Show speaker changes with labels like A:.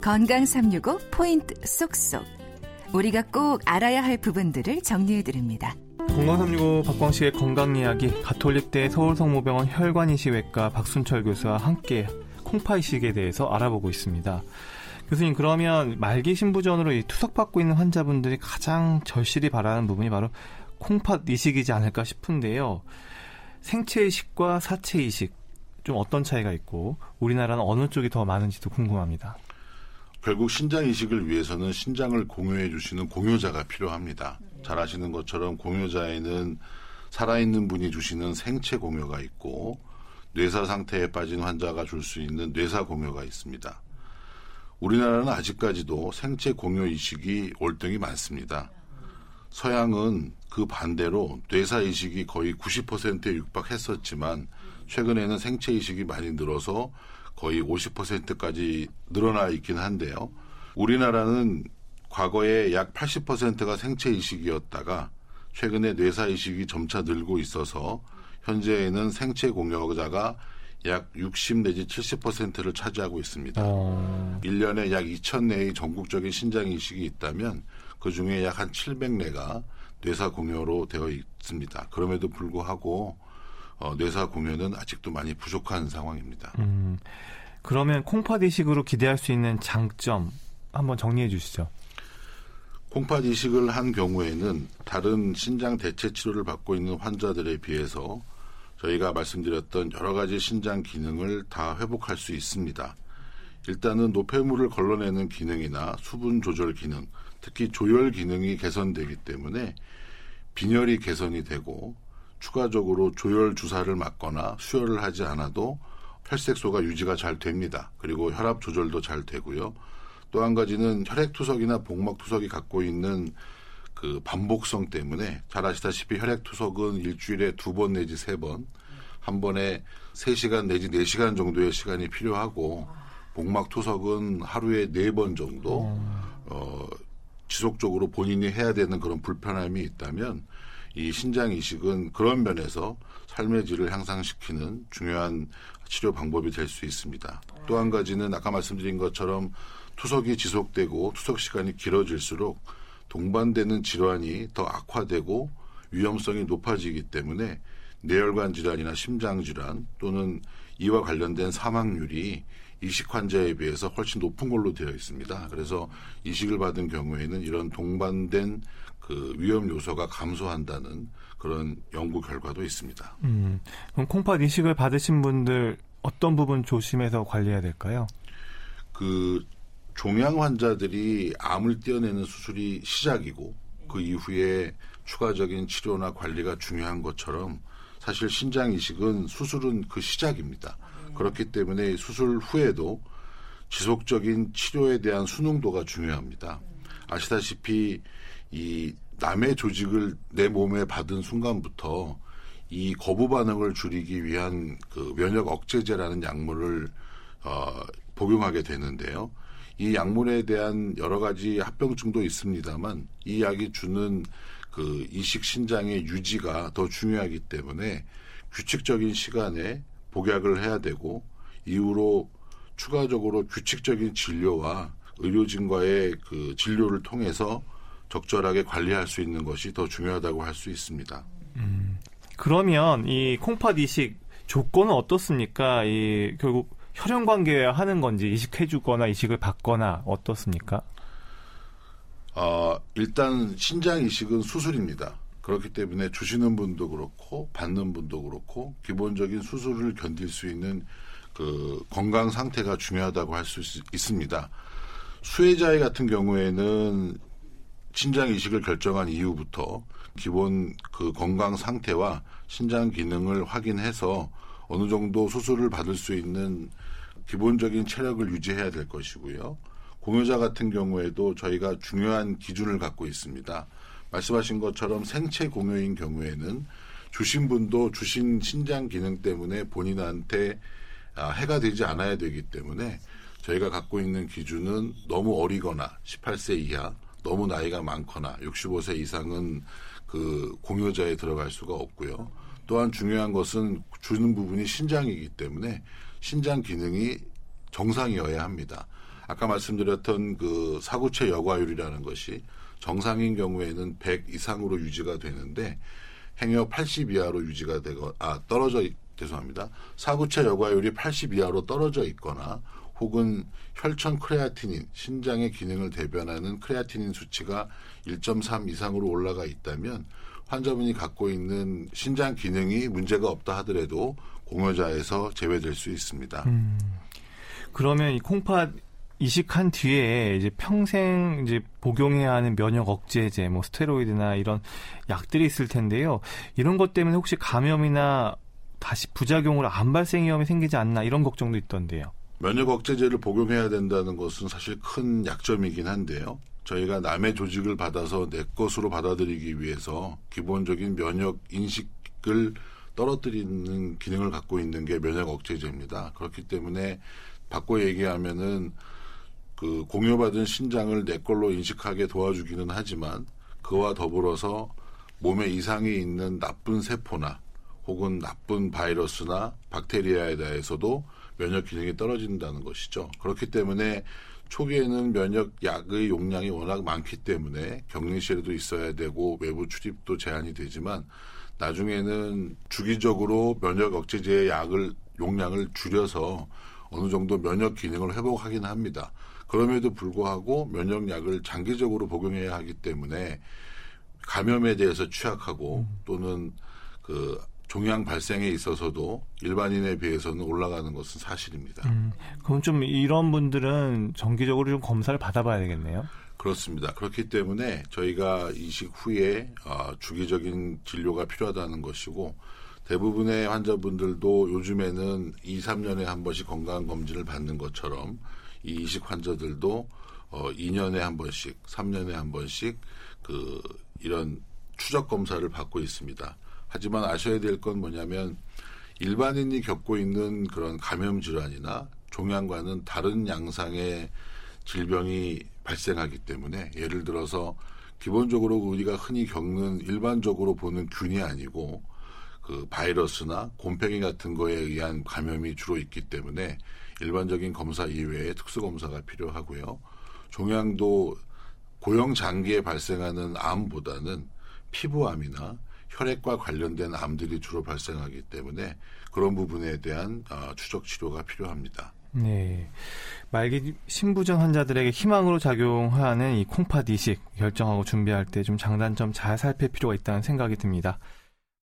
A: 건강 365 포인트 쏙쏙. 우리가 꼭 알아야 할 부분들을 정리해 드립니다.
B: 건강 365 박광식의 건강 이야기 가톨릭대 서울성모병원 혈관이식외과 박순철 교수와 함께 콩파 이식에 대해서 알아보고 있습니다. 교수님 그러면 말기 신부전으로 투석받고 있는 환자분들이 가장 절실히 바라는 부분이 바로 콩팥 이식이지 않을까 싶은데요. 생체 이식과 사체 이식 좀 어떤 차이가 있고 우리나라는 어느 쪽이 더 많은지도 궁금합니다.
C: 결국 신장 이식을 위해서는 신장을 공유해 주시는 공유자가 필요합니다. 잘 아시는 것처럼 공유자에는 살아있는 분이 주시는 생체 공유가 있고 뇌사 상태에 빠진 환자가 줄 수 있는 뇌사 공유가 있습니다. 우리나라는 아직까지도 생체 공유 이식이 월등히 많습니다. 서양은 그 반대로 뇌사 이식이 거의 90%에 육박했었지만 최근에는 생체 이식이 많이 늘어서 거의 50%까지 늘어나 있긴 한데요. 우리나라는 과거에 약 80%가 생체 이식이었다가 최근에 뇌사 이식이 점차 늘고 있어서 현재에는 생체 공여자가 약 60 내지 70%를 차지하고 있습니다. 어... 1년에 약 2천 내의 전국적인 신장 이식이 있다면 그 중에 약 한 700내가 뇌사 공여로 되어 있습니다. 그럼에도 불구하고 어, 뇌사 공여는 아직도 많이 부족한 상황입니다. 음,
B: 그러면 콩팥 이식으로 기대할 수 있는 장점 한번 정리해 주시죠.
C: 콩팥 이식을 한 경우에는 다른 신장 대체 치료를 받고 있는 환자들에 비해서 저희가 말씀드렸던 여러 가지 신장 기능을 다 회복할 수 있습니다. 일단은 노폐물을 걸러내는 기능이나 수분 조절 기능, 특히 조혈 기능이 개선되기 때문에 빈혈이 개선이 되고 추가적으로 조혈 주사를 맞거나 수혈을 하지 않아도 혈색소가 유지가 잘 됩니다. 그리고 혈압 조절도 잘 되고요. 또 한 가지는 혈액투석이나 복막투석이 갖고 있는 그 반복성 때문에 잘 아시다시피 혈액투석은 일주일에 두 번 내지 세 번, 한 번에 세시간 내지 네시간 정도의 시간이 필요하고 복막투석은 하루에 네 번 정도 어, 지속적으로 본인이 해야 되는 그런 불편함이 있다면 이 신장 이식은 그런 면에서 삶의 질을 향상시키는 중요한 치료 방법이 될 수 있습니다. 또 한 가지는 아까 말씀드린 것처럼 투석이 지속되고 투석 시간이 길어질수록 동반되는 질환이 더 악화되고 위험성이 높아지기 때문에 뇌혈관 질환이나 심장 질환 또는 이와 관련된 사망률이 이식 환자에 비해서 훨씬 높은 걸로 되어 있습니다. 그래서 이식을 받은 경우에는 이런 동반된 그 위험 요소가 감소한다는 그런 연구 결과도 있습니다. 음,
B: 그럼 콩팥 이식을 받으신 분들 어떤 부분 조심해서 관리해야 될까요?
C: 그 종양 환자들이 암을 떼어내는 수술이 시작이고 그 이후에 추가적인 치료나 관리가 중요한 것처럼 사실 신장 이식은 수술은 그 시작입니다. 그렇기 때문에 수술 후에도 지속적인 치료에 대한 순응도가 중요합니다. 아시다시피 이 남의 조직을 내 몸에 받은 순간부터 이 거부 반응을 줄이기 위한 그 면역 억제제라는 약물을 어, 복용하게 되는데요. 이 약물에 대한 여러 가지 합병증도 있습니다만 이 약이 주는 그 이식 신장의 유지가 더 중요하기 때문에 규칙적인 시간에 복약을 해야 되고 이후로 추가적으로 규칙적인 진료와 의료진과의 그 진료를 통해서 적절하게 관리할 수 있는 것이 더 중요하다고 할 수 있습니다. 음,
B: 그러면 이 콩팥 이식 조건은 어떻습니까? 이 결국 혈연 관계야 하는 건지 이식해주거나 이식을 받거나 어떻습니까?
C: 어, 일단 신장 이식은 수술입니다. 그렇기 때문에 주시는 분도 그렇고 받는 분도 그렇고 기본적인 수술을 견딜 수 있는 그 건강 상태가 중요하다고 할 수 있습니다. 수혜자의 같은 경우에는 신장 이식을 결정한 이후부터 기본 그 건강 상태와 신장 기능을 확인해서 어느 정도 수술을 받을 수 있는 기본적인 체력을 유지해야 될 것이고요. 공여자 같은 경우에도 저희가 중요한 기준을 갖고 있습니다. 말씀하신 것처럼 생체 공여인 경우에는 주신 분도 주신 신장 기능 때문에 본인한테 아, 해가 되지 않아야 되기 때문에 저희가 갖고 있는 기준은 너무 어리거나 18세 이하, 너무 나이가 많거나 65세 이상은 그 공여자에 들어갈 수가 없고요. 또한 중요한 것은 주는 부분이 신장이기 때문에 신장 기능이 정상이어야 합니다. 아까 말씀드렸던 그 사구체 여과율이라는 것이 정상인 경우에는 100 이상으로 유지가 되는데 행여 80 이하로 유지가 되거 아 떨어져 죄송합니다. 사구체 여과율이 80 이하로 떨어져 있거나 혹은 혈청 크레아티닌, 신장의 기능을 대변하는 크레아티닌 수치가 1.3 이상으로 올라가 있다면 환자분이 갖고 있는 신장 기능이 문제가 없다 하더라도 공여자에서 제외될 수 있습니다. 음,
B: 그러면 이 콩팥 이식한 뒤에 이제 평생 이제 복용해야 하는 면역 억제제, 뭐 스테로이드나 이런 약들이 있을 텐데요. 이런 것 때문에 혹시 감염이나 다시 부작용으로 암 발생 위험이 생기지 않나 이런 걱정도 있던데요.
C: 면역 억제제를 복용해야 된다는 것은 사실 큰 약점이긴 한데요. 저희가 남의 조직을 받아서 내 것으로 받아들이기 위해서 기본적인 면역 인식을 떨어뜨리는 기능을 갖고 있는 게 면역 억제제입니다. 그렇기 때문에 바꿔 얘기하면은 그 공유받은 신장을 내 걸로 인식하게 도와주기는 하지만 그와 더불어서 몸에 이상이 있는 나쁜 세포나 혹은 나쁜 바이러스나 박테리아에 대해서도 면역 기능이 떨어진다는 것이죠. 그렇기 때문에 초기에는 면역 약의 용량이 워낙 많기 때문에 격리실에도 있어야 되고 외부 출입도 제한이 되지만 나중에는 주기적으로 면역 억제제의 약을 용량을 줄여서 어느 정도 면역 기능을 회복하긴 합니다. 그럼에도 불구하고 면역약을 장기적으로 복용해야 하기 때문에 감염에 대해서 취약하고 또는 그 종양 발생에 있어서도 일반인에 비해서는 올라가는 것은 사실입니다. 음,
B: 그럼 좀 이런 분들은 정기적으로 좀 검사를 받아봐야 되겠네요.
C: 그렇습니다. 그렇기 때문에 저희가 이식 후에 어, 주기적인 진료가 필요하다는 것이고 대부분의 환자분들도 요즘에는 2, 3년에 한 번씩 건강 검진을 받는 것처럼 이 이식 환자들도 어, 2년에 한 번씩, 3년에 한 번씩 그 이런 추적 검사를 받고 있습니다. 하지만 아셔야 될 건 뭐냐면 일반인이 겪고 있는 그런 감염 질환이나 종양과는 다른 양상의 질병이 발생하기 때문에 예를 들어서 기본적으로 우리가 흔히 겪는 일반적으로 보는 균이 아니고 그 바이러스나 곰팡이 같은 거에 의한 감염이 주로 있기 때문에 일반적인 검사 이외에 특수 검사가 필요하고요. 종양도 고형 장기에 발생하는 암보다는 피부암이나 혈액과 관련된 암들이 주로 발생하기 때문에 그런 부분에 대한 어, 추적 치료가 필요합니다.
B: 네. 말기 신부전 환자들에게 희망으로 작용하는 이 콩팥 이식 결정하고 준비할 때 좀 장단점 잘 살필 필요가 있다는 생각이 듭니다.